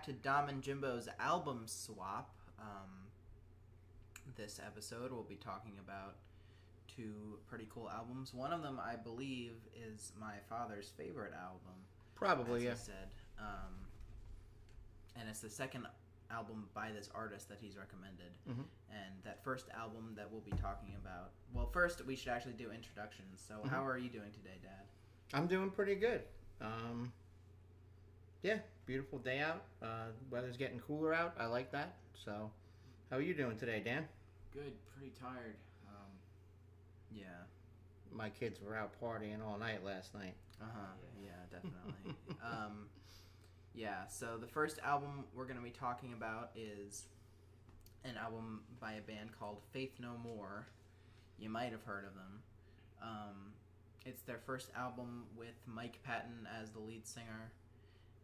everyone. Welcome back to Dom and Jimbo's album swap. Um, this episode, we'll be talking about two pretty cool albums. One of them, I believe, is my father's favorite album. Probably, as yeah. he said. Um, and it's the second album by this artist that he's recommended. Mhm. And that first album that we'll be talking about. Well, first, we should actually do introductions. So, how are you doing today, Dad? I'm doing pretty good. Um, yeah, beautiful day out. Uh, weather's getting cooler out. I like that. So, how are you doing today, Dan? Good, pretty tired. Um, Yeah. My kids were out partying all night last night. Uh huh. Yeah, definitely. um, yeah. So the first album we're gonna be talking about is an album by a band called Faith No More. You might have heard of them. Um, it's their first album with Mike Patton as the lead singer,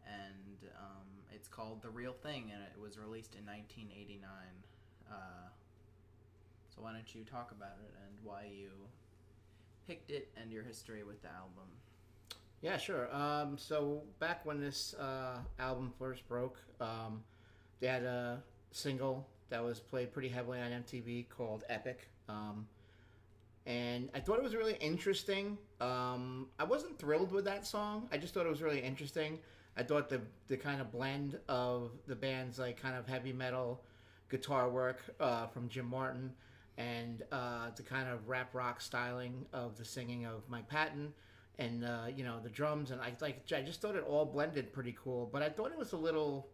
and um, it's called The Real Thing, and it was released in 1989. Uh, so why don't you talk about it and why you picked it and your history with the album? Yeah, sure. Um, so back when this uh, album first broke, um, they had a single that was played pretty heavily on MTV called "Epic," um, and I thought it was really interesting. Um, I wasn't thrilled with that song. I just thought it was really interesting. I thought the the kind of blend of the band's like kind of heavy metal guitar work uh, from Jim Martin and uh, the kind of rap rock styling of the singing of Mike Patton and uh, you know the drums and I like I just thought it all blended pretty cool. But I thought it was a little,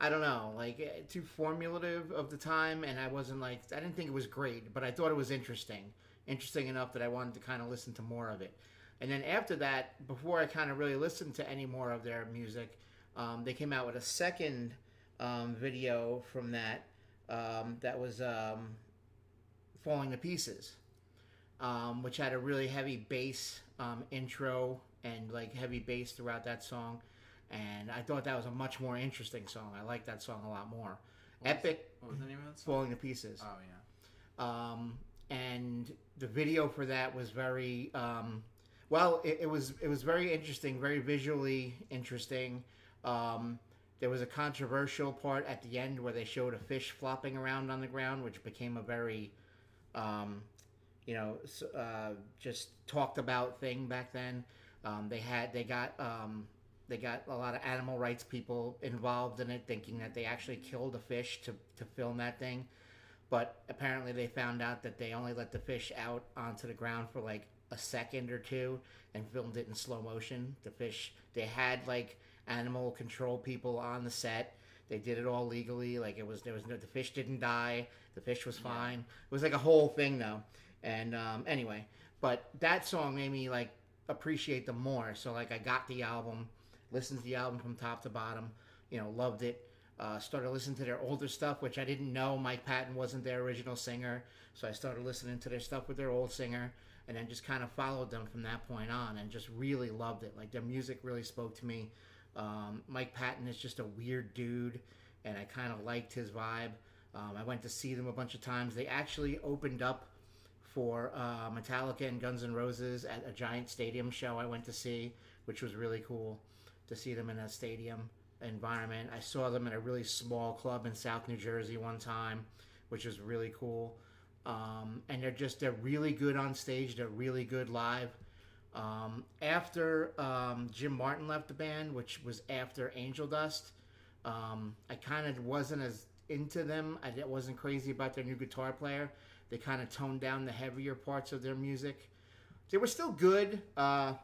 I don't know, like eh, too formulative of the time, and I wasn't like I didn't think it was great, but I thought it was interesting, interesting enough that I wanted to kind of listen to more of it. And then after that, before I kind of really listened to any more of their music, um, they came out with a second um, video from that um, that was um, falling to pieces um, which had a really heavy bass um, intro and like heavy bass throughout that song. And I thought that was a much more interesting song. I like that song a lot more. What was- Epic What was the name of that song? Falling to Pieces. Oh yeah. Um, and the video for that was very um, well. It, it was it was very interesting, very visually interesting. Um, there was a controversial part at the end where they showed a fish flopping around on the ground, which became a very um, you know, uh, just talked about thing back then. Um, they had they got um, they got a lot of animal rights people involved in it, thinking that they actually killed a fish to to film that thing. But apparently, they found out that they only let the fish out onto the ground for like a second or two and filmed it in slow motion. The fish they had like animal control people on the set. They did it all legally. Like it was there was no the fish didn't die. The fish was fine. It was like a whole thing though. And um, anyway, but that song made me like appreciate them more. So like I got the album, listened to the album from top to bottom. You know, loved it. Uh, started listening to their older stuff, which I didn't know Mike Patton wasn't their original singer. So I started listening to their stuff with their old singer, and then just kind of followed them from that point on, and just really loved it. Like their music really spoke to me. Um, Mike Patton is just a weird dude, and I kind of liked his vibe. Um, I went to see them a bunch of times. They actually opened up for uh, Metallica and Guns N' Roses at a giant stadium show I went to see, which was really cool to see them in a stadium environment. I saw them in a really small club in South New Jersey one time, which was really cool. Um, and they're just they're really good on stage. They're really good live. Um, after um, Jim Martin left the band, which was after Angel Dust, um, I kind of wasn't as into them. I wasn't crazy about their new guitar player. They kind of toned down the heavier parts of their music. They were still good. Uh,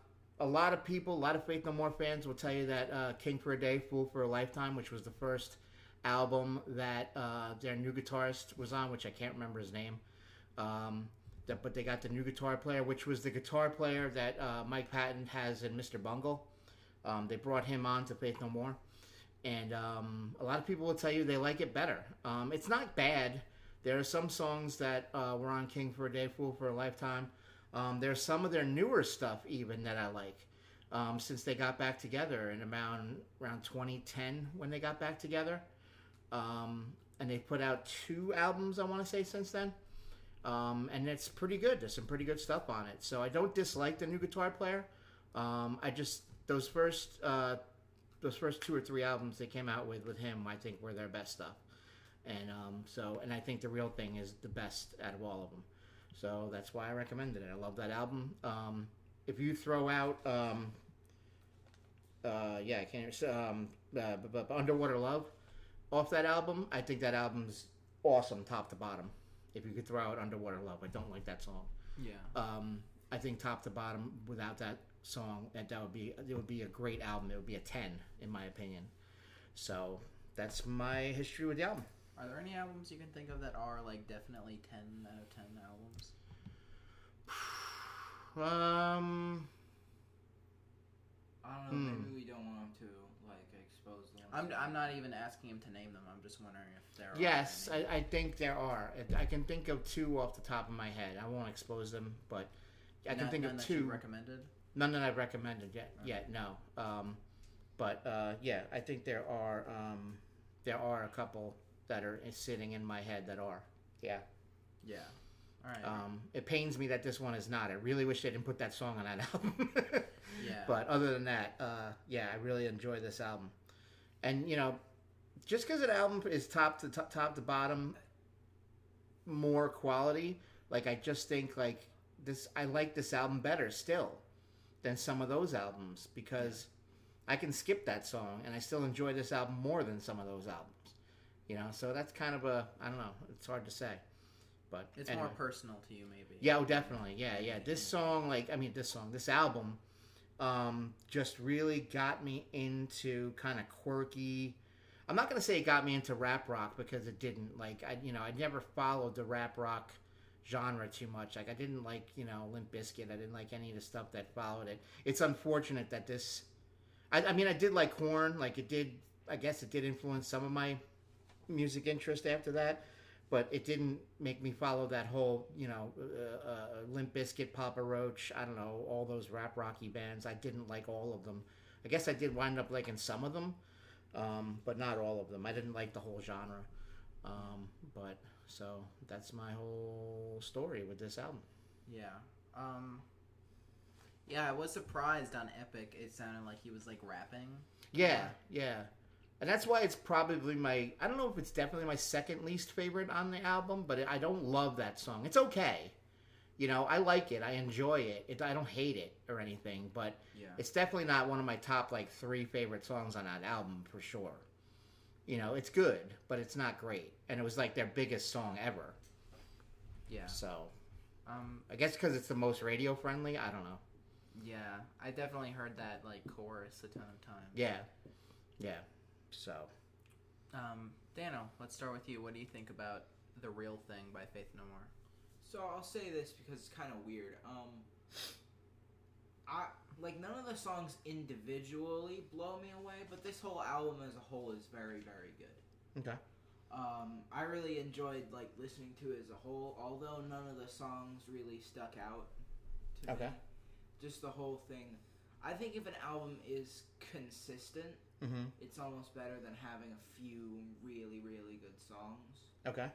a lot of people, a lot of Faith No More fans will tell you that uh, King for a Day, Fool for a Lifetime, which was the first album that uh, their new guitarist was on, which I can't remember his name. Um, that, but they got the new guitar player, which was the guitar player that uh, Mike Patton has in Mr. Bungle. Um, they brought him on to Faith No More. And um, a lot of people will tell you they like it better. Um, it's not bad. There are some songs that uh, were on King for a Day, Fool for a Lifetime. Um, there's some of their newer stuff even that I like um, since they got back together in around around 2010 when they got back together. And they put out two albums I want to say since then. Um, and it's pretty good. There's some pretty good stuff on it. So I don't dislike the new guitar player. Um, I just those first uh, those first two or three albums they came out with with him, I think were their best stuff. And um, so, and I think the real thing is the best out of all of them. So that's why I recommended it. I love that album. Um, if you throw out, um, uh, yeah, I can't. Um, uh, b- b- Underwater Love off that album, I think that album's awesome, top to bottom. If you could throw out Underwater Love, I don't like that song. Yeah. Um, I think top to bottom, without that song, that that would be it would be a great album. It would be a ten, in my opinion. So that's my history with the album. Are there any albums you can think of that are like definitely ten out of ten albums? Um, I don't know. Hmm. Maybe we don't want to like expose them. I'm, I'm not even asking him to name them. I'm just wondering if there are. yes. I, I think there are. I can think of two off the top of my head. I won't expose them, but I can None- think none of that you two. recommended. None that I've recommended yet. Okay. Yet, no. Um, but uh, yeah, I think there are. Um, there are a couple that are sitting in my head that are. Yeah. Yeah. All right. Um, it pains me that this one is not. I really wish they didn't put that song on that album. yeah. But other than that, uh, yeah, I really enjoy this album. And you know, just because an album is top to top, top to bottom, more quality, like I just think like this. I like this album better still than some of those albums because I can skip that song and I still enjoy this album more than some of those albums. You know, so that's kind of a I don't know. It's hard to say, but it's anyway. more personal to you, maybe. Yeah, oh, definitely. Yeah, yeah. This song, like, I mean, this song, this album, um, just really got me into kind of quirky. I'm not gonna say it got me into rap rock because it didn't. Like, I, you know, I never followed the rap rock genre too much. Like, I didn't like, you know, Limp Bizkit. I didn't like any of the stuff that followed it. It's unfortunate that this. I, I mean, I did like Korn. Like, it did. I guess it did influence some of my music interest after that but it didn't make me follow that whole, you know, uh, uh, Limp Bizkit, Papa Roach. I don't know all those rap rocky bands. I didn't like all of them. I guess I did wind up liking some of them, um, but not all of them. I didn't like the whole genre. Um, but so that's my whole story with this album. Yeah. Um. Yeah, I was surprised on Epic. It sounded like he was like rapping. Yeah, yeah. And that's why it's probably my I don't know if it's definitely my second least favorite on the album, but I don't love that song. It's okay. You know, I like it. I enjoy it. it I don't hate it or anything, but Yeah. it's definitely not one of my top like 3 favorite songs on that album for sure. You know, it's good, but it's not great. And it was like their biggest song ever. Yeah. So, Um. I guess cuz it's the most radio friendly, I don't know. Yeah. I definitely heard that like chorus a ton of times. Yeah. Yeah. So, Um. Dano, let's start with you. What do you think about the real thing by Faith No More? So I'll say this because it's kind of weird. Um, I like none of the songs individually blow me away, but this whole album as a whole is very, very good. okay. Um, I really enjoyed like listening to it as a whole, although none of the songs really stuck out to Okay. me. Just the whole thing. I think if an album is consistent, Mhm. it's almost better than having a few really, really good songs. Okay.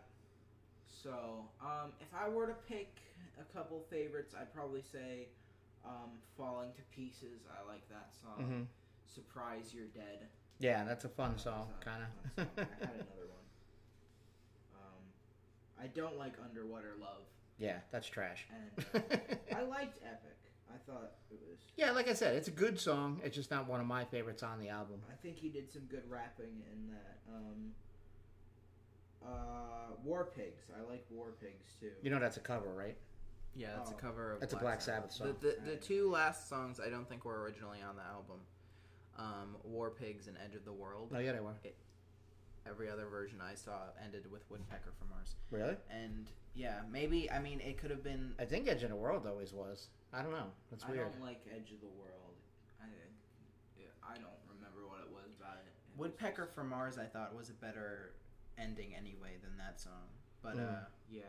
So, um, if I were to pick a couple favorites, I'd probably say um, "Falling to Pieces." I like that song. Mhm. "Surprise You're Dead." Yeah, that's a fun song, kind song. I had of. another one. Um, I don't like "Underwater Love," yeah, that's trash. and uh, I liked "Epic." I thought it was. yeah, like I said, it's a good song. It's just not one of my favorites on the album. I think he did some good rapping in that. Um, uh, War Pigs. I like War Pigs too. You know that's a cover, right? Yeah, that's Oh. a cover of That's a Black Sabbath song. The, the, the two last songs I don't think were originally on the album. Um, War Pigs and Edge of the World. Oh yeah, they were. Every other version I saw ended with Woodpecker from Mars. Really? And yeah, maybe I mean it could have been I think Edge of the World always was. I don't know. That's weird. I don't like Edge of the World. I I don't remember what it was about it. It Woodpecker just- from Mars. I thought was a better ending anyway than that song. But Hmm. uh, Yeah.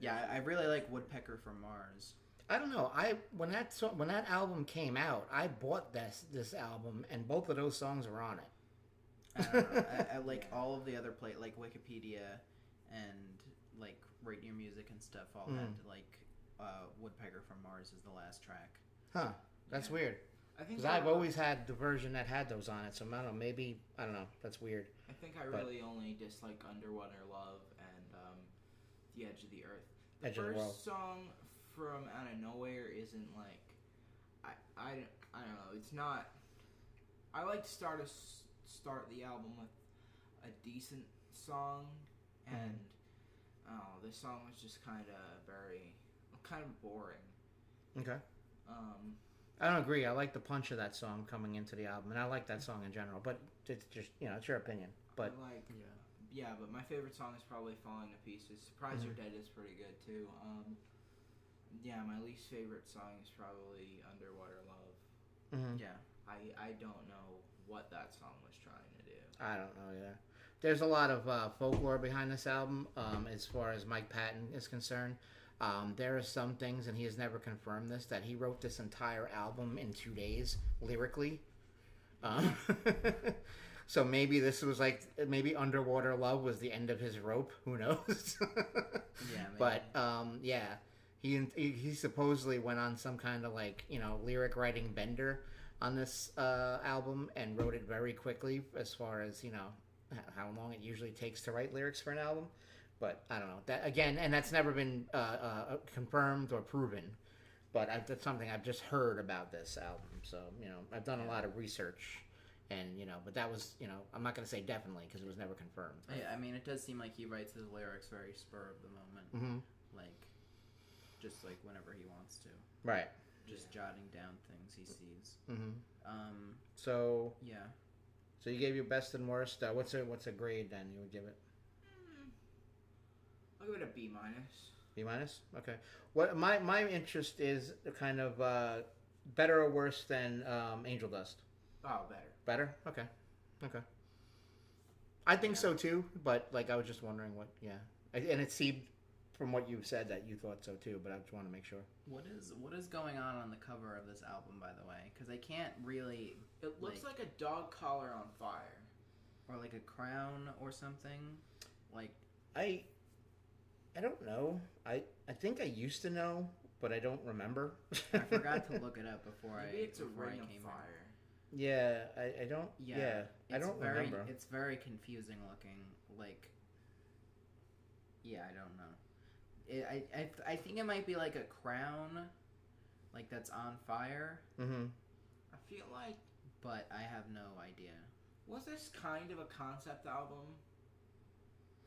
yeah, I I really like Woodpecker from Mars. I don't know. I when that song, when that album came out, I bought this this album, and both of those songs were on it. I. I, I like Yeah. all of the other play like Wikipedia and like Rate Your Music and stuff. All Mm. had like uh, Woodpecker from Mars is the last track. Huh? That's Yeah. weird. I think Because I I've always had the version that had those on it, so I don't know. Maybe I don't know. That's weird. I think I but- really only dislike Underwater Love and um, The Edge of the Earth. The Edge of the first World. song from Out of Nowhere isn't like I I don't- I don't know. It's not. I like to start a s start the album with a decent song, Mm-hmm. and oh, this song was just kind of very kind of boring. Okay. Um, I don't agree. I like the punch of that song coming into the album, and I like that song in general. But it's just you know, it's your opinion. But I like Yeah. Yeah, but my favorite song is probably "Falling to Pieces." "Surprise You're Mm-hmm. Dead" is pretty good too. Um, yeah, my least favorite song is probably "Underwater Love." mhm. Yeah. I I don't know what that song was trying to do. I don't know. Yeah, there's a lot of uh, folklore behind this album. Um, as far as Mike Patton is concerned, um, there are some things, and he has never confirmed this, that he wrote this entire album in two days lyrically. Um, so maybe this was like maybe Underwater Love was the end of his rope. Who knows? Yeah. Maybe. But um, yeah, he he supposedly went on some kind of like you know lyric writing bender on this uh, album and wrote it very quickly as far as you know how long it usually takes to write lyrics for an album. But I don't know that again, and that's never been uh, uh, confirmed or proven. But I, that's something I've just heard about this album. So you know, I've done a lot of research, and you know, but that was you know, I'm not going to say definitely because it was never confirmed. Yeah, I mean, it does seem like he writes his lyrics very spur of the moment, hmm like just like whenever he wants to, Right. Just jotting down things he sees. hmm Um, So yeah. So you gave your best and worst. Uh, what's a what's a grade then? You would give it Hmm. I'll give it a B minus. B minus. Okay. What my my interest is kind of uh, better or worse than um, Angel Dust. Oh, better. Better. Okay. Okay. I think Yeah. so too, but like I was just wondering what. Yeah, and it seemed from what you said that you thought so too, but I just want to make sure. What is what is going on on the cover of this album, by the way? Because I can't really, It looks Like- like, a dog collar on fire. or like a crown or something. Like I I don't know. I I think I used to know, but I don't remember. I forgot to look it up before I Maybe it's a before I ring of came in. fire. Yeah, I, I don't. Yeah, Yeah, I don't very, remember. It's very confusing looking. Like, yeah, I don't know. It, I, I I think it might be like a crown, like that's on fire, Mm-hmm. I feel like but I have no idea. was this kind of a concept album?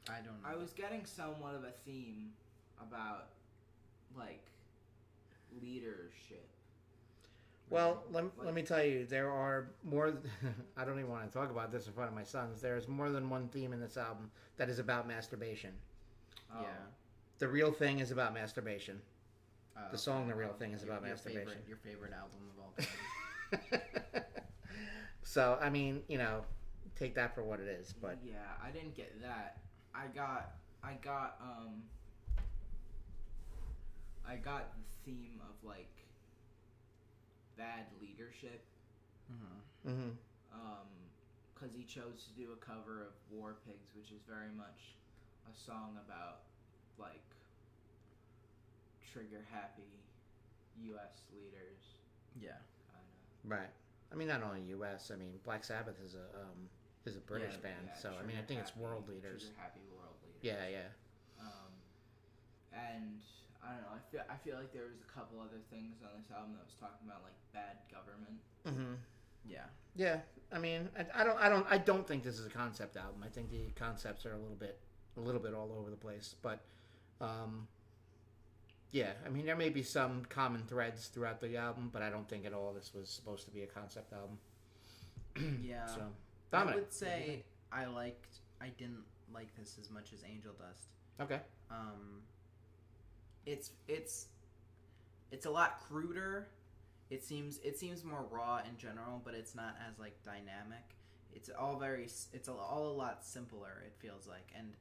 I don't know. I was getting somewhat of a theme about like leadership. Well, let, Like- let me tell you, there are more. I don't even want to talk about this in front of my sons. There's more than one theme in this album that is about masturbation. Oh, yeah. The real thing is about masturbation. Uh, The song, the real thing, is your- about your masturbation. Favorite, your favorite album of all time. so I mean, you know, take that for what it is. But yeah, I didn't get that. I got I got um I got the theme of like bad leadership hmm hmm um cuz he chose to do a cover of War Pigs which is very much a song about like trigger happy US leaders Yeah. kind of right. I mean, not only U.S. I mean, Black Sabbath is a um, is a British Yeah, band. so I mean, I think it's world leaders. Trigger happy world leaders. Yeah, yeah. Um, and I don't know. I feel I feel like there was a couple other things on this album that was talking about like bad government. Mm-hmm. Yeah. Yeah, I mean, I, I don't, I don't, I don't think this is a concept album. I think the concepts are a little bit, a little bit all over the place. But, um, yeah, I mean, there may be some common threads throughout the album, but I don't think at all this was supposed to be a concept album. Yeah. So, I would say I liked. I didn't like this as much as Angel Dust. okay, Um, it's it's it's a lot cruder. It seems it seems more raw in general, but it's not as like dynamic. It's all very it's all a lot simpler. It feels like, and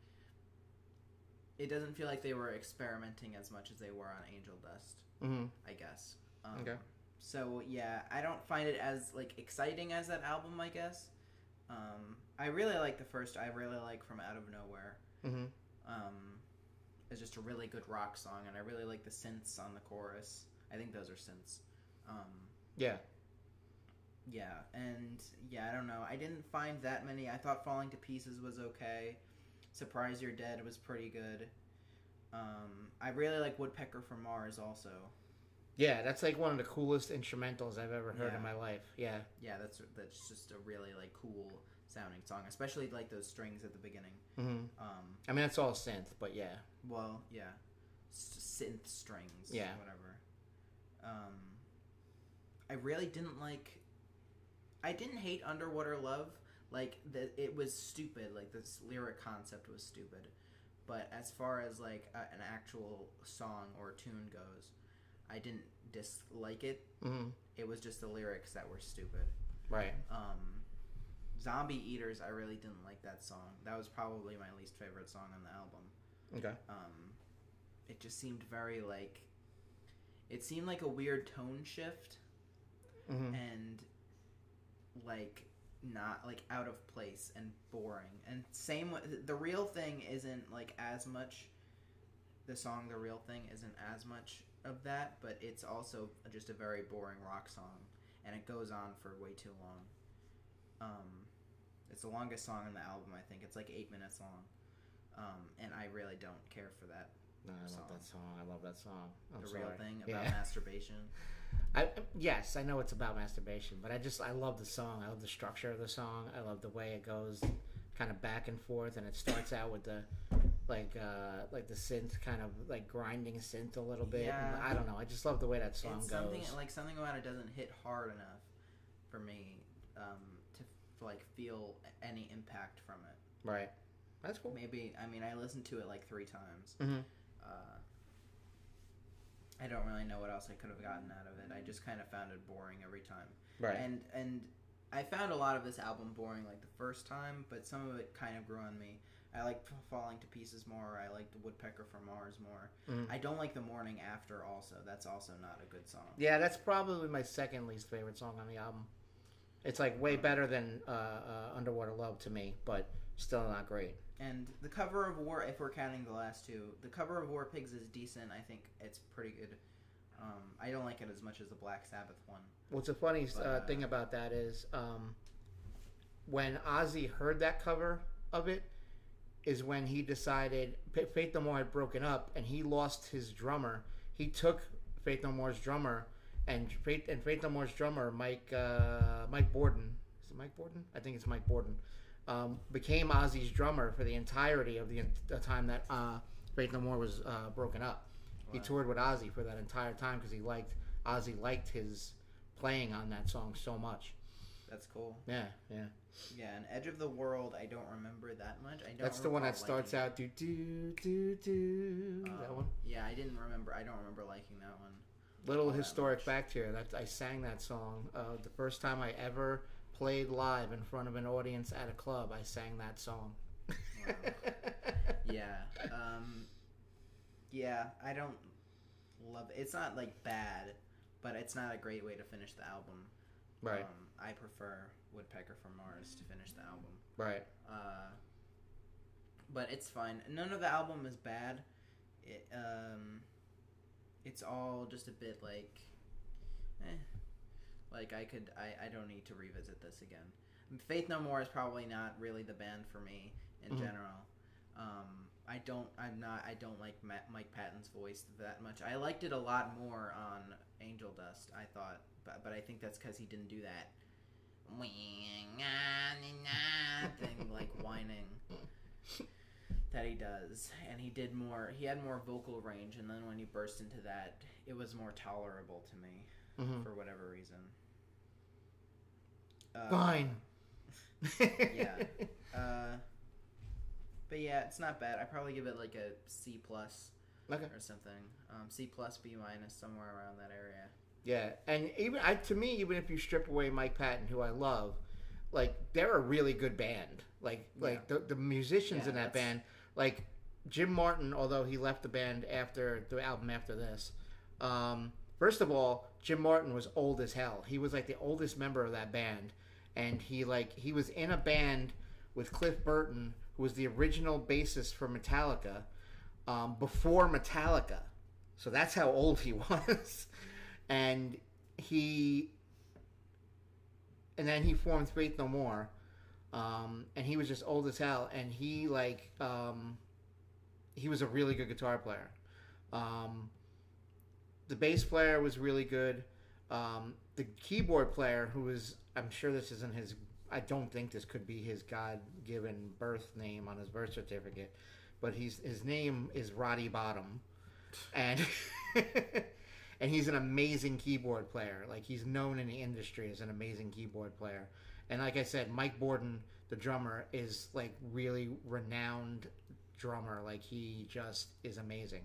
it doesn't feel like they were experimenting as much as they were on Angel Dust. hmm I guess. Um, Okay. So yeah, I don't find it as like exciting as that album. I guess. Um, I really like the first. I really like From Out of Nowhere. hmm Um, it's just a really good rock song, and I really like the synths on the chorus. I think those are synths. Um, yeah, yeah, and yeah, I don't know. I didn't find that many. I thought Falling to Pieces was okay. Surprise You're Dead was pretty good. Um, I really like Woodpecker from Mars also. Yeah, that's like one of the coolest instrumentals I've ever heard Yeah. in my life. Yeah. Yeah, that's that's just a really like cool sounding song, especially like those strings at the beginning. hmm Um, I mean, it's all synth, but yeah. well, yeah, S- synth strings, Yeah. whatever. Um, I really didn't like. I didn't hate Underwater Love. Like that, it was stupid. Like this lyric concept was stupid. But as far as like a, an actual song or tune goes, I didn't dislike it. hmm It was just the lyrics that were stupid. Right. Um, Zombie Eaters, I really didn't like that song. That was probably my least favorite song on the album. Okay. Um, it just seemed very like. It seemed like a weird tone shift hmm and like not like out of place and boring. And same with the real thing isn't like as much. The song "The Real Thing" isn't as much of that, but it's also just a very boring rock song, and it goes on for way too long. Um, it's the longest song on the album, I think. It's like eight minutes long, um, and I really don't care for that. No, I love that song. I love that song. I'm the sorry. real thing about Yeah. masturbation. I, yes, I know it's about masturbation, but I just I love the song. I love the structure of the song. I love the way it goes, kind of back and forth, and it starts out with the like uh like the synth kind of like grinding synth a little bit. and Yeah. I don't know. I just love the way that song it's goes. something like something about it doesn't hit hard enough for me um, to like feel any impact from it. right. That's cool. Maybe I mean I listened to it like three times. hmm Uh, I don't really know what else I could have gotten out of it. I just kind of found it boring every time. Right. And and I found a lot of this album boring like the first time, but some of it kind of grew on me. I like Falling to Pieces more. I like the Woodpecker from Mars more. Mhm. I don't like The Morning After also. That's also not a good song. yeah, that's probably my second least favorite song on the album. It's like way better than uh, uh, Underwater Love to me, but still not great. And the cover of War, if we're counting the last two, the cover of War Pigs is decent. I think it's pretty good. Um, I don't like it as much as the Black Sabbath one. What's the funny But, uh, uh, thing about that is um, when Ozzy heard that cover of it, is when he decided Fa- Faith No More had broken up and he lost his drummer. He took Faith No More's drummer and Faith and Faith No More's drummer Mike uh, Mike Bordin is it Mike Bordin? I think it's Mike Bordin. Um, became Ozzy's drummer for the entirety of the, the time that uh, Faith No More was uh, broken up. He toured with Ozzy for that entire time because he liked Ozzy liked his playing on that song so much. That's cool. Yeah, yeah. Yeah, and Edge of the World, I don't remember that much. I don't. That's the one that starts liking out do do do do. it. that Um, one. Yeah, I didn't remember. I don't remember liking that one. Little historic fact here that I sang that song uh, the first time I ever played live in front of an audience at a club. I sang that song. Wow. Yeah. Um, yeah, I don't love it. It's not like bad, but it's not a great way to finish the album. right, Um, I prefer Woodpecker from Mars to finish the album. right. Uh, but it's fine. None of the album is bad. It, um, it's all just a bit like, eh. Like I could, I, I don't need to revisit this again. Faith No More is probably not really the band for me in Mhm. general. Um, I don't, I'm not, I don't like Ma- Mike Patton's voice that much. I liked it a lot more on Angel Dust. I thought, but but I think that's because he didn't do that thing like whining that he does and he did more he had more vocal range and then when he burst into that it was more tolerable to me hmm for whatever reason uh, Fine. yeah. uh, but yeah it's not bad i probably give it like a c plus Okay. or something um, c plus b minus somewhere around that area Yeah, and even I, to me, even if you strip away Mike Patton, who I love, like they're a really good band. Like like the, the musicians Yeah, in that that's- band, like Jim Martin, although he left the band after the album after this. Um, first of all, Jim Martin was old as hell. He was like the oldest member of that band, and he like he was in a band with Cliff Burton, who was the original bassist for Metallica, um, before Metallica. So that's how old he was. and he and then he formed Faith No More, um, and he was just old as hell, and he like um, he was a really good guitar player. Um, the bass player was really good. Um, the keyboard player, who is, I'm sure this isn't his. I don't think this could be his God-given birth name on his birth certificate, but he's his name is Roddy Bottum, and and he's an amazing keyboard player. Like he's known in the industry as an amazing keyboard player. And like I said, Mike Bordin, the drummer, is like really renowned drummer. Like he just is amazing.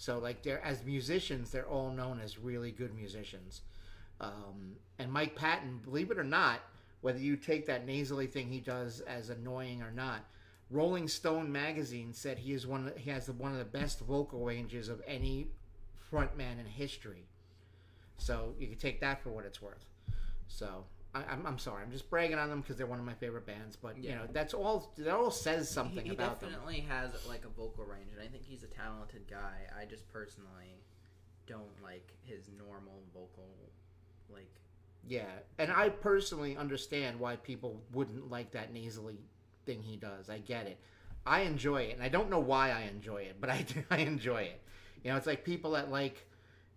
So like they're as musicians, they're all known as really good musicians. Um, and Mike Patton, believe it or not, whether you take that nasally thing he does as annoying or not, Rolling Stone magazine said he is one. He has one of the best vocal ranges of any frontman in history. So you can take that for what it's worth. So I, I'm, I'm sorry, I'm just bragging on them because they're one of my favorite bands. But you know that's all. That all says something he, he about them. definitely has like a vocal range, and I think he's a talented guy. I just personally don't like his normal vocal, like Yeah, and I personally understand why people wouldn't like that nasally thing he does. I get it. I enjoy it, and I don't know why I enjoy it, but I I enjoy it. You know, it's like people that like,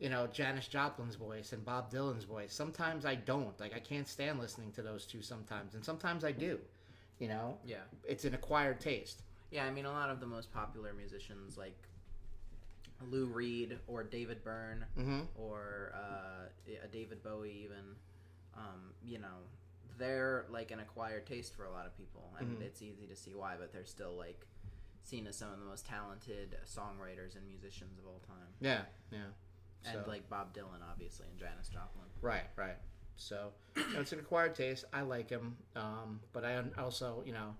you know, Janis Joplin's voice and Bob Dylan's voice. Sometimes I don't. Like I can't stand listening to those two sometimes, and sometimes I do. You know, yeah, it's an acquired taste. yeah. I mean, a lot of the most popular musicians like Lou Reed or David Byrne Mm-hmm. or uh, David Bowie, even. Um, you know, they're like an acquired taste for a lot of people, and Mhm. it's easy to see why. But they're still like seen as some of the most talented songwriters and musicians of all time. Yeah, yeah. And So- like Bob Dylan, obviously, and Janis Joplin. Right, right. So you know, it's an acquired taste. I like him, um, but I also, you know,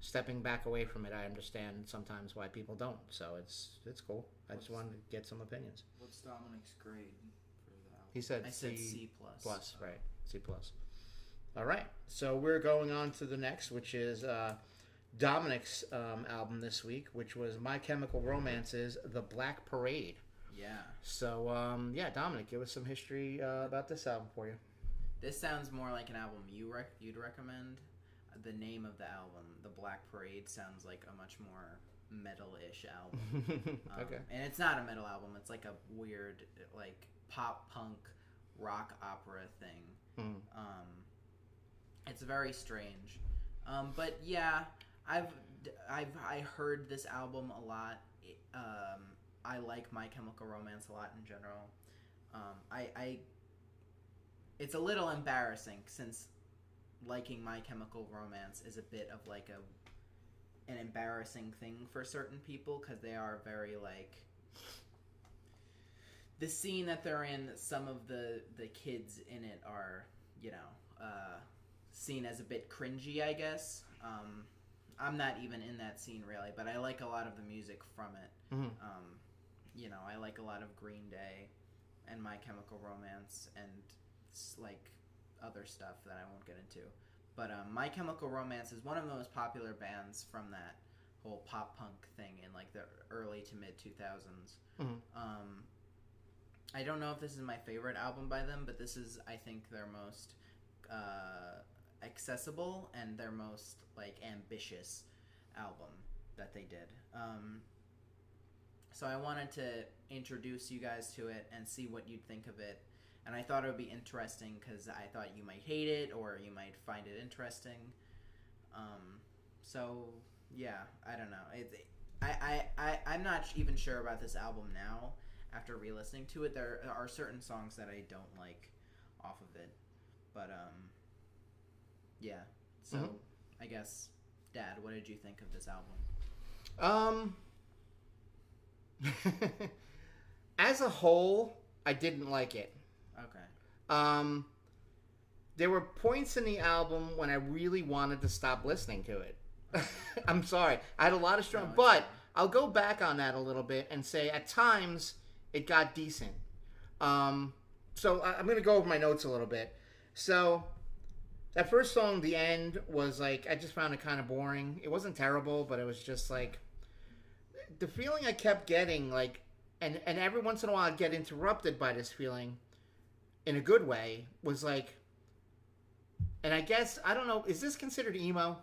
stepping back away from it, I understand sometimes why people don't. So it's it's cool. I just wanted to get some opinions. What's Dominick's grade for album? He said I said C, C plus. plus, right? C plus. All right. So we're going on to the next, which is uh, Dominick's um, album this week, which was My Chemical Romance's "The Black Parade." Yeah. So um, yeah, Dominick, give us some history uh, about this album for you. This sounds more like an album you rec- you'd recommend. The name of the album, The Black Parade, sounds like a much more metal-ish album. Um, okay. And it's not a metal album. It's like a weird, like pop punk rock opera thing. Hmm. Um, it's very strange. Um, but yeah, I've I've I heard this album a lot. It- Um, I like My Chemical Romance a lot in general. Um, I, I it's a little embarrassing since liking My Chemical Romance is a bit of like a an embarrassing thing for certain people because they are very like the scene that they're in some of the the kids in it are you know uh, seen as a bit cringy i guess um, i'm not even in that scene really but i like a lot of the music from it Mhm. um, you know i like a lot of green day and my chemical romance and like other stuff that i won't get into but um, my chemical romance is one of the most popular bands from that whole pop punk thing in like the early to mid 2000s Mhm. um, I don't know if this is my favorite album by them, but this is, I think, their most uh, accessible and their most like ambitious album that they did. Um, so I wanted to introduce you guys to it and see what you'd think of it. And I thought it would be interesting because I thought you might hate it or you might find it interesting. Um, so yeah, I don't know. It, I, I, I, I'm not even sure about this album now after re-listening to it. There are certain songs that I don't like off of it, but um, yeah. So Mhm. I guess, Dad, what did you think of this album? Um, as a whole, I didn't like it. Okay. Um, there were points in the album when I really wanted to stop listening to it. I'm sorry, I had a lot of strong, No, but. I'll go back on that a little bit and say at times it got decent. Um, so I'm gonna go over my notes a little bit. So that first song, the end, was like I just found it kind of boring. It wasn't terrible, but it was just like the feeling I kept getting, like, and and every once in a while I'd get interrupted by this feeling, in a good way, was like and I guess I don't know. Is this considered emo,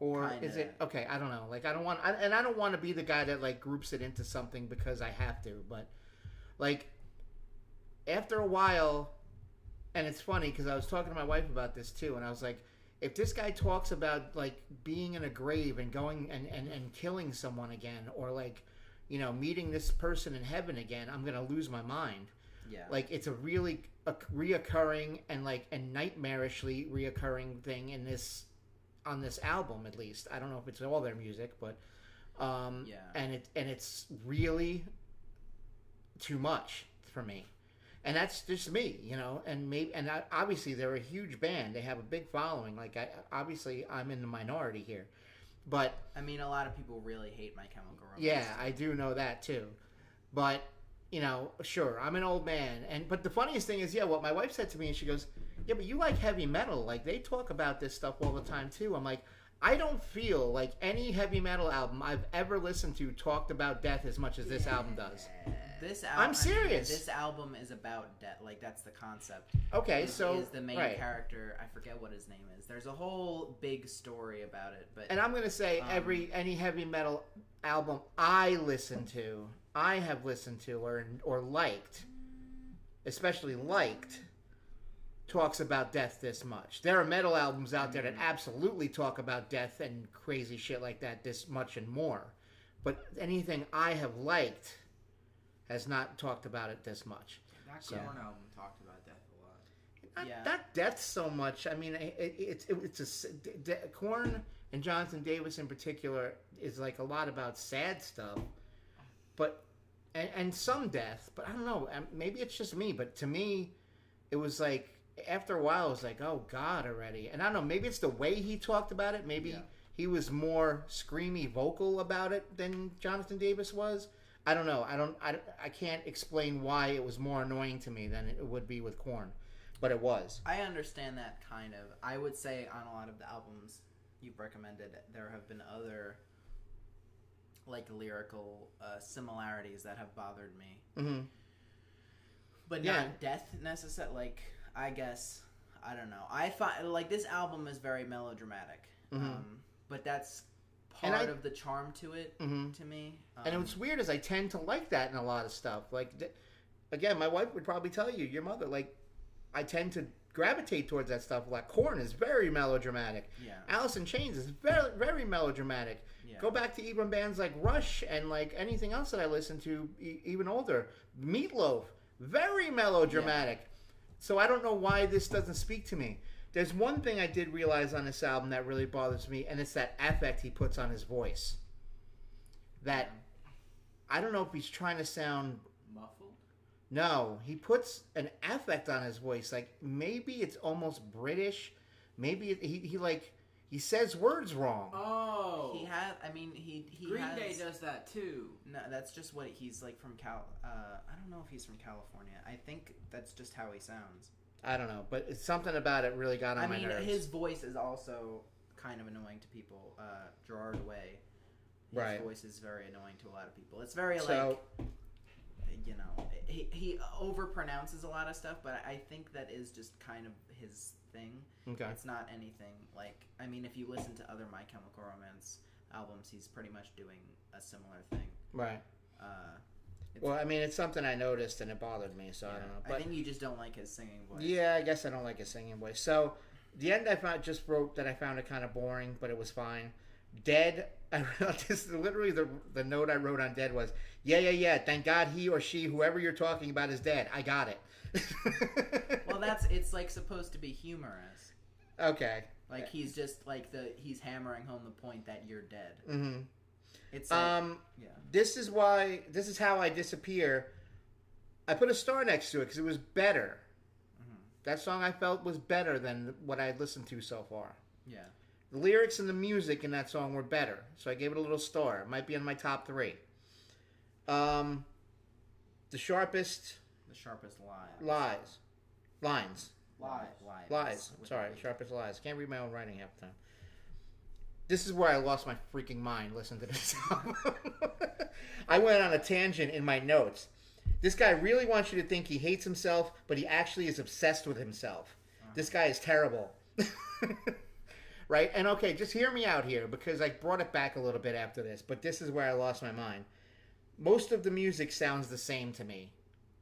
or is Kinda. it okay? I don't know. Like I don't want, I, and I don't want to be the guy that like groups it into something because I have to. But like after a while, and it's funny because I was talking to my wife about this too, and I was like, if this guy talks about like being in a grave and going and and, and killing someone again, or like you know meeting this person in heaven again, I'm gonna lose my mind Yeah. like it's a really a reoccurring and like a nightmarishly reoccurring thing in this on this album at least i don't know if it's all their music but um Yeah. and it and it's really too much for me and that's just me you know and maybe and I, obviously they're a huge band they have a big following like i obviously i'm in the minority here but I mean, a lot of people really hate My Chemical Romance. yeah, I do know that too. But you know, sure, I'm an old man, and but the funniest thing is, yeah, what my wife said to me, and she goes, "Yeah, but you like heavy metal. Like they talk about this stuff all the time too." I'm like, I don't feel like any heavy metal album I've ever listened to talked about death as much as this album does. This I'm album, I mean, serious. this album is about death. Like that's the concept. Okay, so is the main right. character. I forget what his name is. There's a whole big story about it, but And I'm gonna say Um, every any heavy metal album I listen to, I have listened to or or liked, especially liked, talks about death this much. There are metal albums out there that absolutely talk about death and crazy shit like that this much and more. But anything I have liked has not talked about it this much. That So- Korn album talked about death a lot. Not, Yeah. not death so much. I mean, it, it, it's it, it's a s- d- d- Korn and Jonathan Davis in particular is like a lot about sad stuff, but and, and some death. But I don't know. um, Maybe it's just me. But to me, it was like after a while, it was like, oh God, already. And I don't know. Maybe it's the way he talked about it. Maybe Yeah. he was more screamy vocal about it than Jonathan Davis was. I don't know. I don't. I, I can't explain why it was more annoying to me than it would be with Korn, but it was. I understand that kind of. I would say on a lot of the albums you've recommended, there have been other like lyrical uh, similarities that have bothered me, hmm but Yeah. not death necessarily. Like I guess I don't know. I find like this album is very melodramatic, Mhm. um, but that's part I- of the charm to it. hmm To me, and Um, what's weird is I tend to like that in a lot of stuff. Like, th- again, my wife would probably tell you, your mother, like, I tend to gravitate towards that stuff. Like, Korn is very melodramatic. yeah, Alice in Chains is very, very melodramatic. yeah. Go back to even bands like Rush and like anything else that I listen to, e- even older. Meatloaf, very melodramatic. So I don't know why this doesn't speak to me. There's one thing I did realize on this album that really bothers me, and it's that affect he puts on his voice. That I don't know if he's trying to sound. Muffled? No, he puts an affect on his voice. Like maybe it's almost British. Maybe he he like he says words wrong. Oh! He has. I mean, he he Green has, Day does that too. No, that's just what he's like from Cal. Uh, I don't know if he's from California. I think that's just how he sounds. I don't know, but it's something about it really got on I my mean, nerves. his voice is also kind of annoying to people. Uh, Gerard Way, his Right. voice is very annoying to a lot of people. It's very so like you know, he he overpronounces a lot of stuff, but I think that is just kind of his thing. okay, It's not anything like. I mean, if you listen to other My Chemical Romance albums, he's pretty much doing a similar thing. right. Uh, it's- Well, I mean, it's something I noticed and it bothered me, so I don't know. I But think you just don't like his singing voice. yeah, I guess I don't like his singing voice. So the end I found just wrote that I found it kind of boring, but it was fine. Dead. I just literally the the note I wrote on Dead was, yeah, yeah, yeah. Thank God he or she, whoever you're talking about, is dead. I got it. Well, that's it's like supposed to be humorous. okay. Like he's just like the he's hammering home the point that you're dead. Mm-hmm. It's like, Um, yeah. this is why. This is how I disappear. I put a star next to it because it was better. Mhm. That song I felt was better than what I had listened to so far. Yeah. The lyrics and the music in that song were better, so I gave it a little star. It might be in my top three. Um, the sharpest The sharpest lie. lies, lines, Lies. Lies. lies. With Sorry, a- sharpest lies. Can't read my own writing half the time. This is where I lost my freaking mind. Listen to this album. I went on a tangent in my notes. This guy really wants you to think he hates himself, but he actually is obsessed with himself. This guy is terrible. right? And okay, just hear me out here because I brought it back a little bit after this, but this is where I lost my mind. Most of the music sounds the same to me.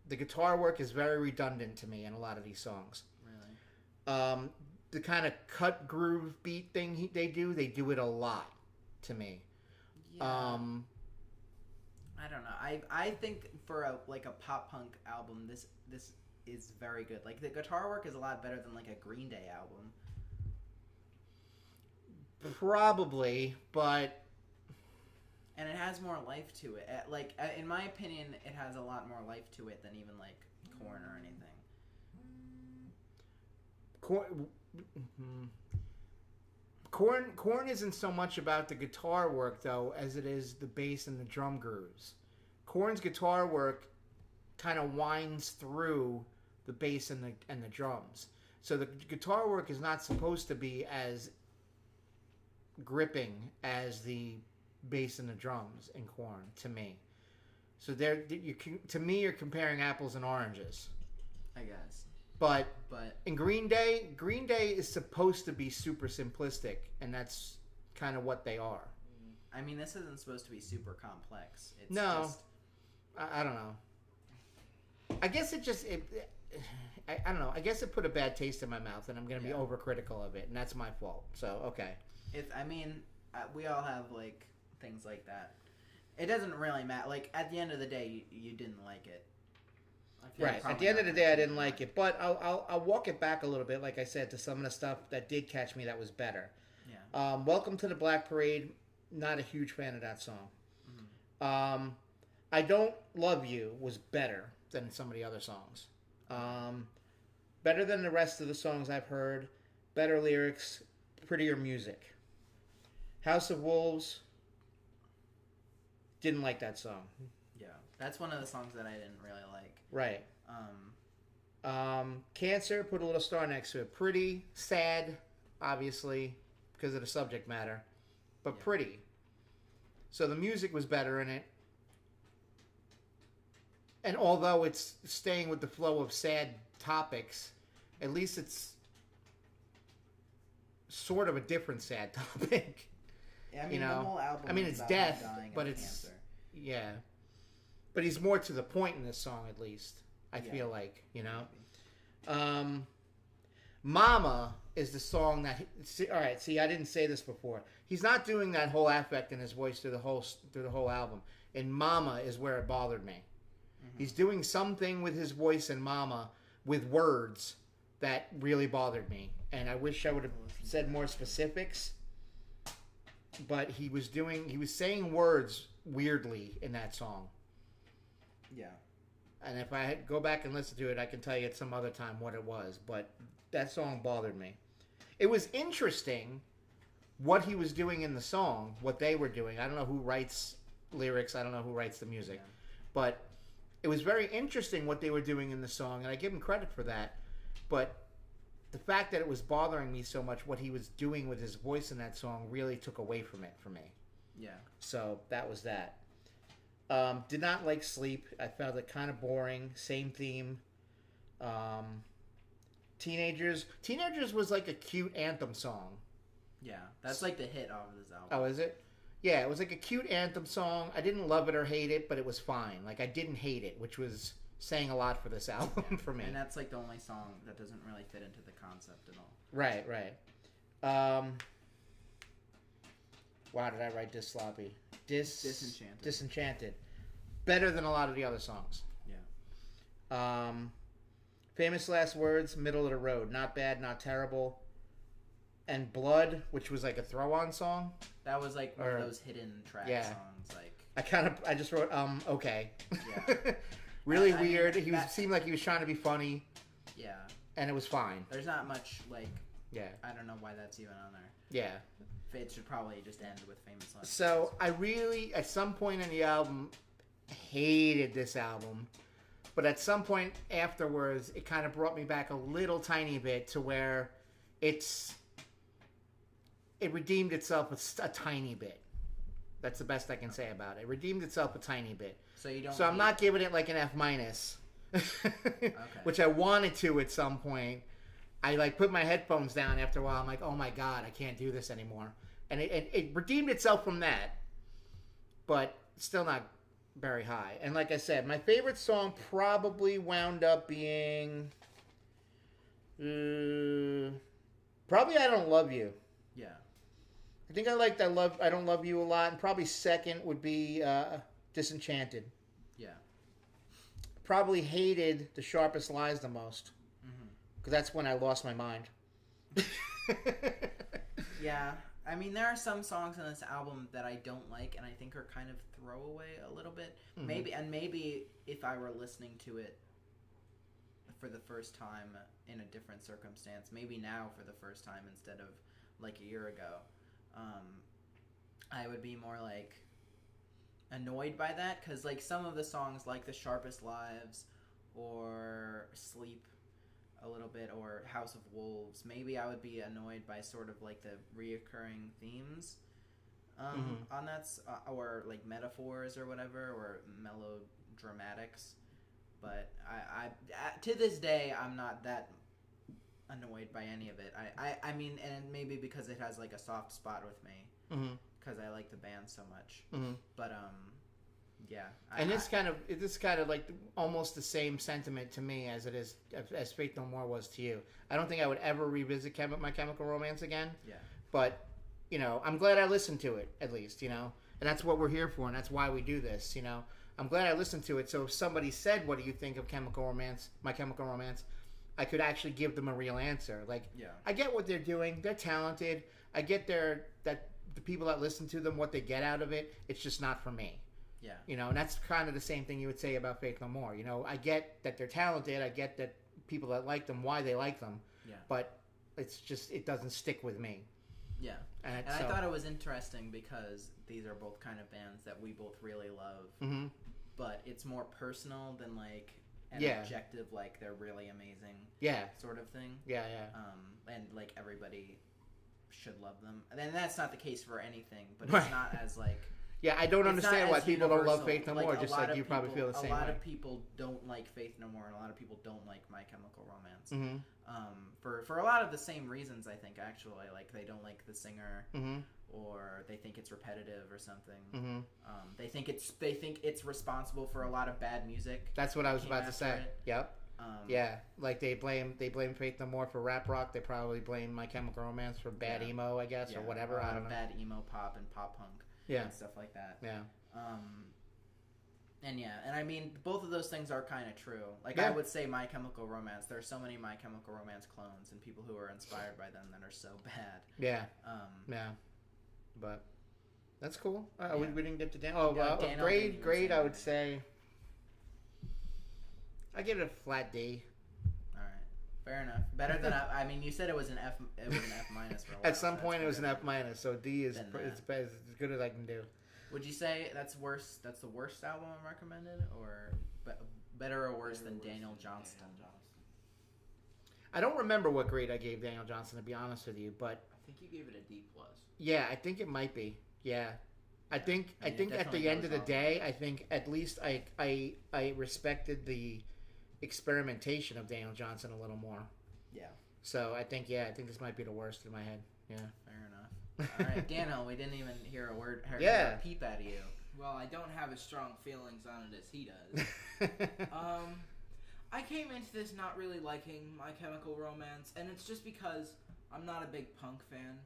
The guitar work is very redundant to me in a lot of these songs. Really? Um, the kind of cut groove beat thing he, they do, they do it a lot to me. Yeah. Um, I don't know. I I think for a like a pop punk album, this this is very good. Like the guitar work is a lot better than like a Green Day album. Probably, but and it has more life to it. Uh, Like uh, in my opinion, it has a lot more life to it than even like Korn or anything. Korn, mhm. Korn, Korn isn't so much about the guitar work though as it is the bass and the drum grooves. Korn's guitar work kind of winds through the bass and the and the drums. So the guitar work is not supposed to be as gripping as the bass and the drums in Korn to me. So there, you can, to me, you're comparing apples and oranges. I guess, But but in Green Day, Green Day is supposed to be super simplistic, and that's kind of what they are. I mean, this isn't supposed to be super complex. It's No. just I, I don't know. I guess it just it, I, I don't know. I guess it put a bad taste in my mouth, and I'm going to be overcritical of it, and that's my fault. So okay, If I mean, uh, we all have like things like that. It doesn't really matter. Like at the end of the day, you, you didn't like it. Right. At the end of the day, I didn't like it, but I'll, I'll I'll walk it back a little bit. Like I said, to some of the stuff that did catch me, that was better. Yeah. Um, Welcome to the Black Parade. Not a huge fan of that song. Um, I don't love you was better than some of the other songs. Um, better than the rest of the songs I've heard. Better lyrics, prettier music. House of Wolves. Didn't like that song. Yeah, that's one of the songs that I didn't really like. Right. Um, Um, Cancer. Put a little star next to it. Pretty, sad, obviously, because of the subject matter, but Yeah. pretty. So the music was better in it. And although it's staying with the flow of sad topics, at least it's sort of a different sad topic. I mean, You the know, whole album. I mean, it's death, but it's- cancer. yeah. But he's more to the point in this song, at least. I Yeah. feel like, you know? Um, Mama is the song that. See, all right, see, I didn't say this before. He's not doing that whole affect in his voice through the whole through the whole album. And Mama is where it bothered me. He's doing something with his voice and Mama with words that really bothered me, and I wish I would have said more specifics. But he was doing. He was saying words weirdly in that song. Yeah. And if I go back and listen to it, I can tell you at some other time what it was. But that song bothered me. It was interesting what he was doing in the song, what they were doing. I don't know who writes lyrics. I don't know who writes the music, Yeah. but it was very interesting what they were doing in the song, and I give him credit for that. But the fact that it was bothering me so much, what he was doing with his voice in that song, really took away from it for me. Yeah. So that was that. Um, did not like Sleep. I found it kind of boring. Same theme. Um, Teenagers. Teenagers was like a cute anthem song. Yeah. That's like the hit off of this album. Oh, is it? Yeah, it was like a cute anthem song. I didn't love it or hate it, but it was fine. Like I didn't hate it, which was saying a lot for this album for me. And that's like the only song that doesn't really fit into the concept at all. Right, right. Um, why did I write this sloppy? Dis Disenchanted. Disenchanted. Better than a lot of the other songs. Yeah. Um, famous last words, middle of the road. Not bad, not terrible. And Blood, which was like a throw-on song. That was like one Or- of those hidden track yeah. songs. Like, I kind of, I just wrote, um, okay. Yeah. really I- I mean, weird. he was, that- seemed like he was trying to be funny, yeah. and it was fine. There's not much like Yeah, I don't know why that's even on there. yeah. It should probably just end with famous last. So I really, at some point in the album, hated this album, but at some point afterwards, it kind of brought me back a little tiny bit to where it's it redeemed itself a tiny bit. That's the best I can say about it. It redeemed itself a tiny bit. So you don't. So I'm not giving it like an F minus, which I wanted to at some point, I like put my headphones down after a while. I'm like, oh my god, I can't do this anymore. And it, it, it redeemed itself from that, but still not very high. And like I said, my favorite song probably wound up being. Uh, probably I Don't Love You. Yeah. I think I liked I love I don't love you a lot, and probably second would be uh, Disenchanted. Yeah. Probably hated the sharpest lies the most because that's when I lost my mind. Yeah. I mean, there are some songs on this album that I don't like, and I think are kind of throwaway a little bit. Mhm. Maybe, and maybe if I were listening to it for the first time in a different circumstance, maybe now for the first time instead of like a year ago, um, I would be more like annoyed by that because like some of the songs, like "The Sharpest Lives" or "Sleep," a little bit or House of Wolves, maybe I would be annoyed by sort of like the reoccurring themes um, on that, uh, or like metaphors or whatever, or melodramatics. But I, I, uh, to this day, I'm not that annoyed by any of it. I, I, I mean, and maybe because it has like a soft spot with me hmm because I like the band so much. hmm But um, yeah, I, And it's I- kind of it's kind of like almost the same sentiment to me as it is as Faith No More was to you. I don't think I would ever revisit Chem- My Chemical Romance again. Yeah. But you know, I'm glad I listened to it at least. You know, and that's what we're here for, and that's why we do this. You know, I'm glad I listened to it. So if somebody said, "What do you think of Chemical Romance?" My Chemical Romance, I could actually give them a real answer. Like yeah, I get what they're doing. They're talented. I get their the people that listen to them what they get out of it. It's just not for me. yeah, You know, and that's kind of the same thing you would say about Faith No More. You know, I get that they're talented. I get that people that like them why they like them. Yeah. But it's just it doesn't stick with me. yeah. And, And so, I thought it was interesting because these are both kind of bands that we both really love, hmm but it's more personal than like an Yeah. objective, like they're really amazing Yeah. sort of thing. Yeah. Yeah. Um, and like everybody should love them. And then that's not the case for anything, but Right. it's not as like Yeah. I don't understand why people don't love. Faith No More. a Just like you probably feel the same A lot way. of people don't like Faith No More, and a lot of people don't like My Chemical Romance. hmm Um, for for a lot of the same reasons, I think actually, like they don't like the singer, hmm or they think it's repetitive or something. hmm Um, they think it's they think it's responsible for a lot of bad music. That's what I was about to say. it. Yep. Um, Yeah. Like they blame they blame Faith No More for rap rock. They probably blame My Chemical Romance for bad Yeah. emo, I guess, yeah, or whatever. a lot I of don't know. Bad emo pop and pop punk Yeah. and stuff like that. Yeah. Um, and yeah, and I mean, both of those things are kind of true. Like Yeah. I would say, My Chemical Romance. There are so many My Chemical Romance clones and people who are inspired by them that are so bad. Yeah. Um, Yeah, but that's cool. Uh, we, Yeah. we didn't get to Dan. Oh, well, I'll grade, grade. I would say. I give it a flat D. all right, fair enough. Better than I, I mean, you said it was an F. It was an F minus for a while. At some That's point, it was an. F minus, so D is pr- uh, it's, as good as I can do. Would you say that's worse? That's the worst album I recommended, or be, better or worse than Daniel Johnston? I don't remember what grade I gave Daniel Johnston to be honest with you, but I think you gave it a D plus. yeah, I think it might be. Yeah, I think I I mean, it think at the end of the day, I think at least I I I respected the experimentation of Daniel Johnston a little more. Yeah. So I think yeah, I think this might be the worst in my head. Yeah. Fair enough. All right, Daniel, we didn't even hear a word, hear Yeah. a peep out of you. Well, I don't have as strong feelings on it as he does. um, I came into this not really liking My Chemical Romance, and it's just because I'm not a big punk fan.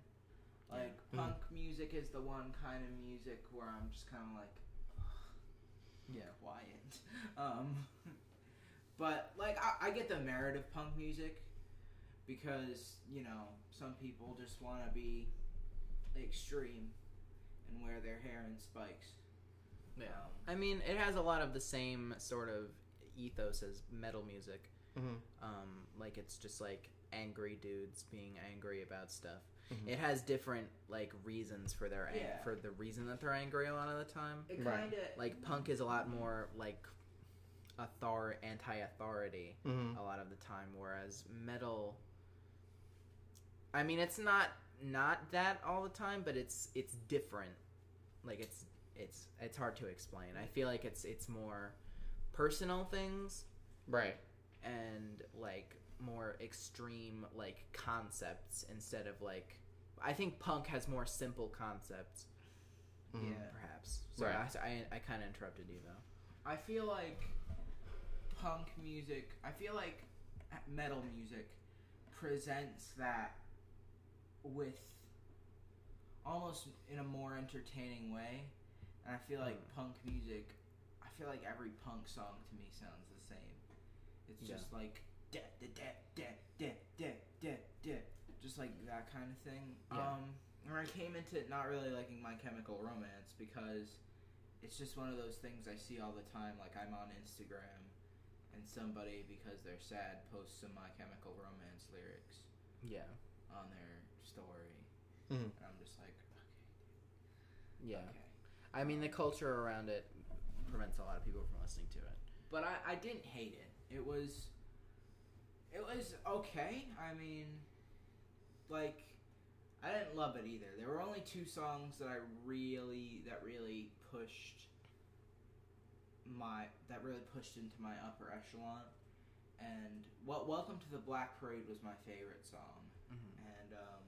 Like, Yeah. punk music is the one kind of music where I'm just kind of like, Yeah. quiet. Um, but like, I, I get the merit of punk music because you know some people just want to be extreme and wear their hair in spikes. Yeah. Um, I mean, it has a lot of the same sort of ethos as metal music. Mhm. Um, like it's just like angry dudes being angry about stuff. Mhm. It has different like reasons for their ang- Yeah. for the reason that they're angry a lot of the time. It Right. kind of Like punk is a lot more like author anti-authority Mhm. a lot of the time, whereas metal. I mean, it's not not that all the time, but it's it's different. Like it's it's it's hard to explain. I feel like it's it's more personal things Right. and like more extreme like concepts instead of like I think punk has more simple concepts Mhm. Yeah. perhaps. Sorry, Right. I, I, I kind of interrupted you though. I feel like punk music, I feel like metal music presents that with almost in a more entertaining way. And I feel like mm. punk music, I feel like every punk song to me sounds the same. It's yeah. just like da da da da da da da just like that kind of thing. Yeah. Um and I came into it not really liking My Chemical Romance because it's just one of those things I see all the time. Like I'm on Instagram and somebody because they're sad posts some My Chemical Romance lyrics Yeah, on their story, Mhm. and I'm just like, okay, yeah. okay. I mean, the culture around it prevents a lot of people from listening to it. But I, I didn't hate it. It was, it was okay. I mean, like, I didn't love it either. There were only two songs that I really, that really pushed my, that really pushed into my upper echelon. And what Welcome to the Black Parade was my favorite song. Mm-hmm. And um,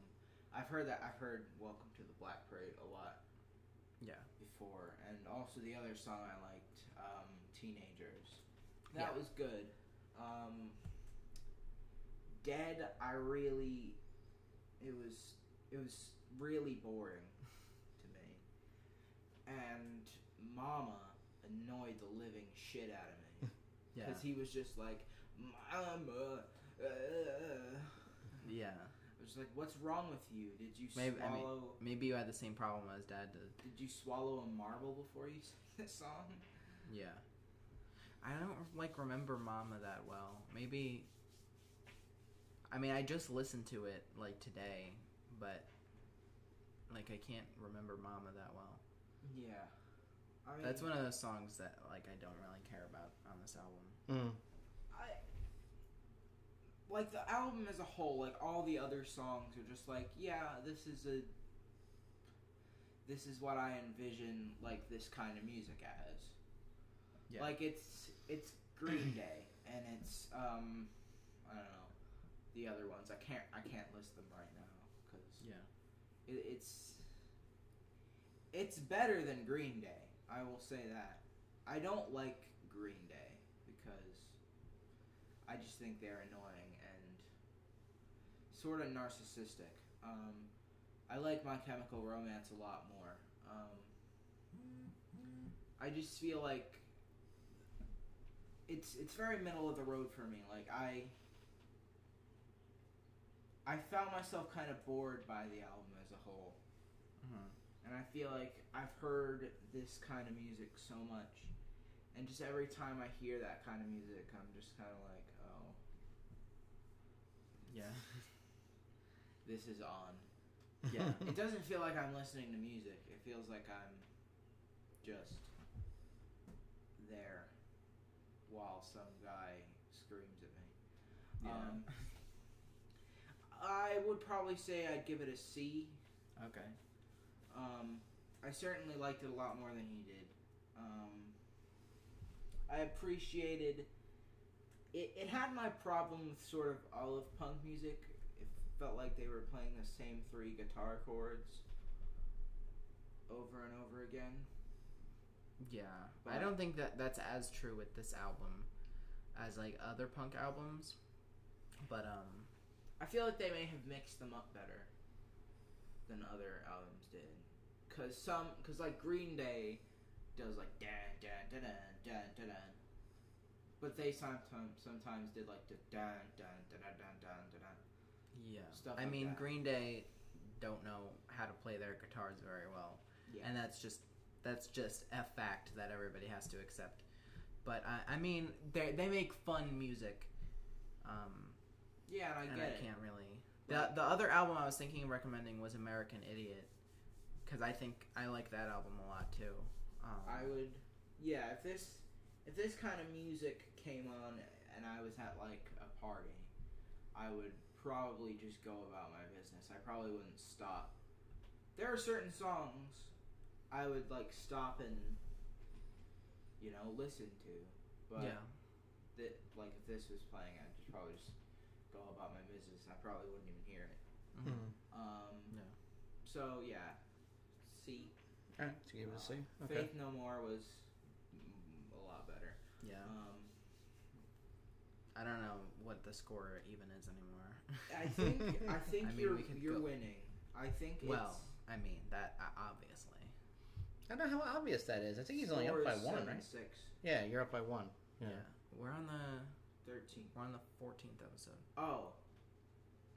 I've heard that I've heard Welcome to the Black Parade a lot Yeah, before, and also the other song I liked, um, Teenagers. That Yeah. was good. Um, Dead, I really, it was, it was really boring to me, and Mama annoyed the living shit out of me yeah, because he was just like, Mama. Uh, yeah. I was like, "What's wrong with you? Did you Maybe- I mean- swallow? Maybe you had the same problem as Dad did. did you swallow a marble before you sang this song?" Yeah. I don't like remember Mama that well. Maybe. I mean, I just listened to it like today, but like I can't remember Mama that well. Yeah, I mean, That's one of those songs that like I don't really care about on this album. Mm. I like the album as a whole. Like all the other songs are just like, yeah, this is a. This is what I envision like this kind of music as. Yeah. Like it's it's Green Day and it's um I don't know the other ones. I can't I can't list them right now because Yeah. it, it's it's better than Green Day. I will say that. I don't like Green Day because I just think they're annoying and sort of narcissistic. Um, I like My Chemical Romance a lot more. Um, I just feel like it's it's very middle of the road for me. Like I I found myself kind of bored by the album as a whole. And I feel like I've heard this kind of music so much. And just every time I hear that kind of music, I'm just kind of like, oh, Yeah. this is on. Yeah. it doesn't feel like I'm listening to music. It feels like I'm just there while some guy screams at me. Yeah. Um, I would probably say I'd give it a C. okay. Um, I certainly liked it a lot more than he did. Um, I appreciated it. It had my problem with sort of all of punk music. It felt like they were playing the same three guitar chords over and over again. Yeah. but I don't think that that's as true with this album as like other punk albums. But um I feel like they may have mixed them up better than other albums did. Cause some, cause like Green Day does like dan dan dan dan dan dan, dan. but they sometimes sometimes did like the dan dan dan dan dan dan dan. dan. yeah. Stuff I like mean, that. Green Day don't know how to play their guitars very well. Yeah. and that's just that's just a fact that everybody has to accept. But I, I mean, they they make fun music, um, Yeah, and I and get I it. can't really. The the other album I was thinking of recommending was American Idiot, because I think I like that album a lot too. Um, I would, yeah. If this if this kind of music came on and I was at like a party, I would probably just go about my business. I probably wouldn't stop. There are certain songs I would like stop and you know listen to, but yeah, that like if this was playing, I'd just probably just go about my business, I probably wouldn't even hear it. Mhm. Mhm. Um, Yeah. So yeah, C. All right, so give it a C. Uh, Okay. Faith No More was a lot better. Yeah. Um, I don't know what the score even is anymore. I think I think I mean, you're we could you're go- winning. I think Well, I mean that uh, obviously. I don't know how obvious that is. I think he's only up by one, seven, right? Six. Yeah, you're up by one. Yeah. Yeah. We're on the thirteenth. we're on the fourteenth episode. Oh,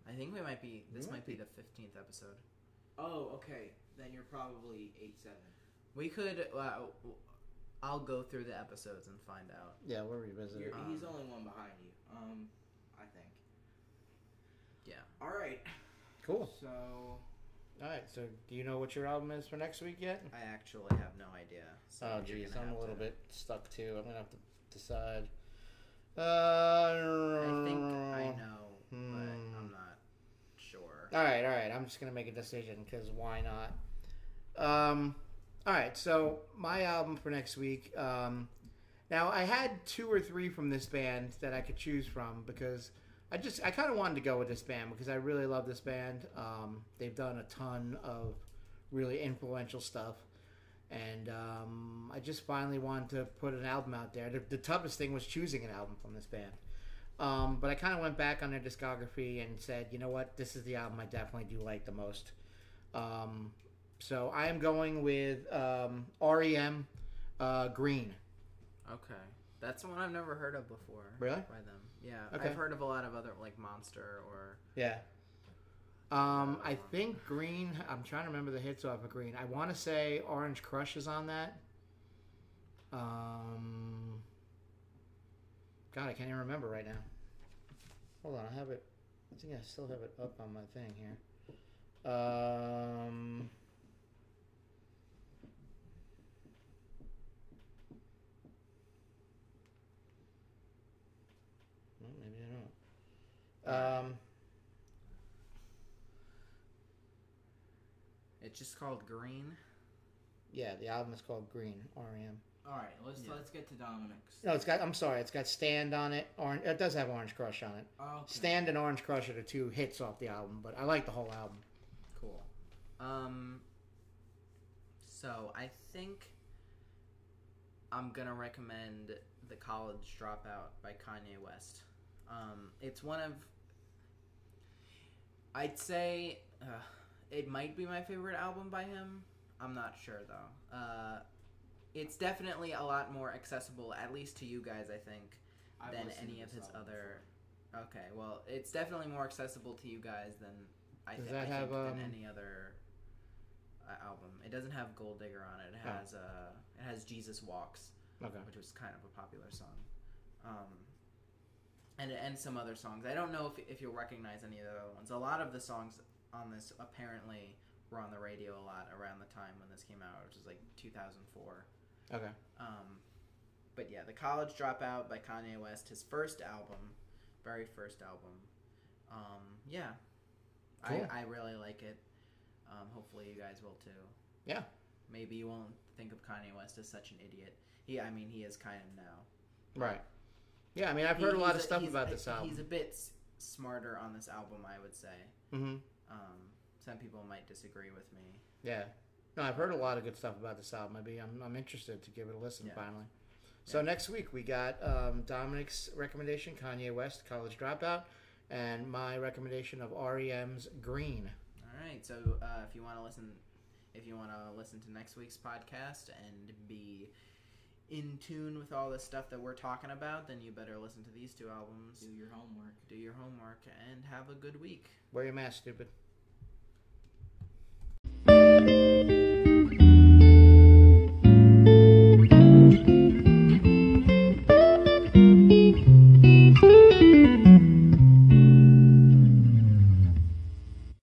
I think we might be. This We might might be the fifteenth episode. oh, okay. Then you're probably eight seven. We could. Uh, I'll go through the episodes and find out. Yeah, we'll revisit You're, it. he's Um, only one behind you. Um, I think. Yeah. All right. Cool. So All right, so do you know what your album is for next week yet? I actually have no idea. So Oh, you're geez, I'm a little to- bit stuck too. I'm gonna have to decide. Uh, I think I know, but Hmm. I'm not sure. All right, all right. I'm just gonna make a decision because why not? Um, all right. So my album for next week. Um, now I had two or three from this band that I could choose from because I just I kind of wanted to go with this band because I really love this band. Um, they've done a ton of really influential stuff. And um, I just finally wanted to put an album out there. The, the toughest thing was choosing an album from this band. Um, but I kind of went back on their discography and said, you know what, this is the album I definitely do like the most. So I am going with um, REM uh, Green. Okay, that's one I've never heard of before. Really? By them, yeah. Okay. I've heard of a lot of other like Monster or Yeah. Um, I think Green. I'm trying to remember the hits off of Green. I want to say Orange Crush is on that. Um, God, I can't even remember right now. Hold on, I have it. I think I still have it up on my thing here. Um. well, maybe I don't. Um. it's just called Green. Yeah, the album is called Green. REM. all right, let's Yeah. let's get to Dominick's. No, it's got. I'm sorry, it's got Stand on it. Orange. It does have Orange Crush on it. Okay. Stand and Orange Crush are the two hits off the album, but I like the whole album. Cool. Um. So I think I'm gonna recommend "The College Dropout" by Kanye West. Um, it's one of I'd say uh, it might be my favorite album by him. I'm not sure though. Uh, it's definitely a lot more accessible, at least to you guys, I think, I've than any of his album other. Okay, well, it's definitely more accessible to you guys than I, Does thi- that I have, think um, than any other uh, album. It doesn't have Gold Digger on it. It Oh. has uh, it has Jesus Walks, Okay. which was kind of a popular song, um, and and some other songs. I don't know if if you'll recognize any of the other ones. A lot of the songs on this apparently were on the radio a lot around the time when this came out, which was like 2004. Okay. Um, but yeah, The College Dropout by Kanye West, his first album, very first album. Um, yeah, Cool. I, I really like it. Um, hopefully you guys will too. Yeah. Maybe you won't think of Kanye West as such an idiot. He, I mean, he is kind of now. Right. Yeah, I mean, I've He- heard a lot of stuff he's about a- this album. He's a bit smarter on this album, I would say. hmm Um, some people might disagree with me. Yeah. No, I've heard a lot of good stuff about this album. Maybe I'm, I'm interested to give it a listen Yeah. finally. So next week we got um, Dominick's recommendation, Kanye West, College Dropout, and my recommendation of REM's Green. All right. So uh, if you want to listen, if you want to listen to next week's podcast and be in tune with all the stuff that we're talking about, then you better listen to these two albums. Do your homework. Do your homework and have a good week. Wear your mask, stupid.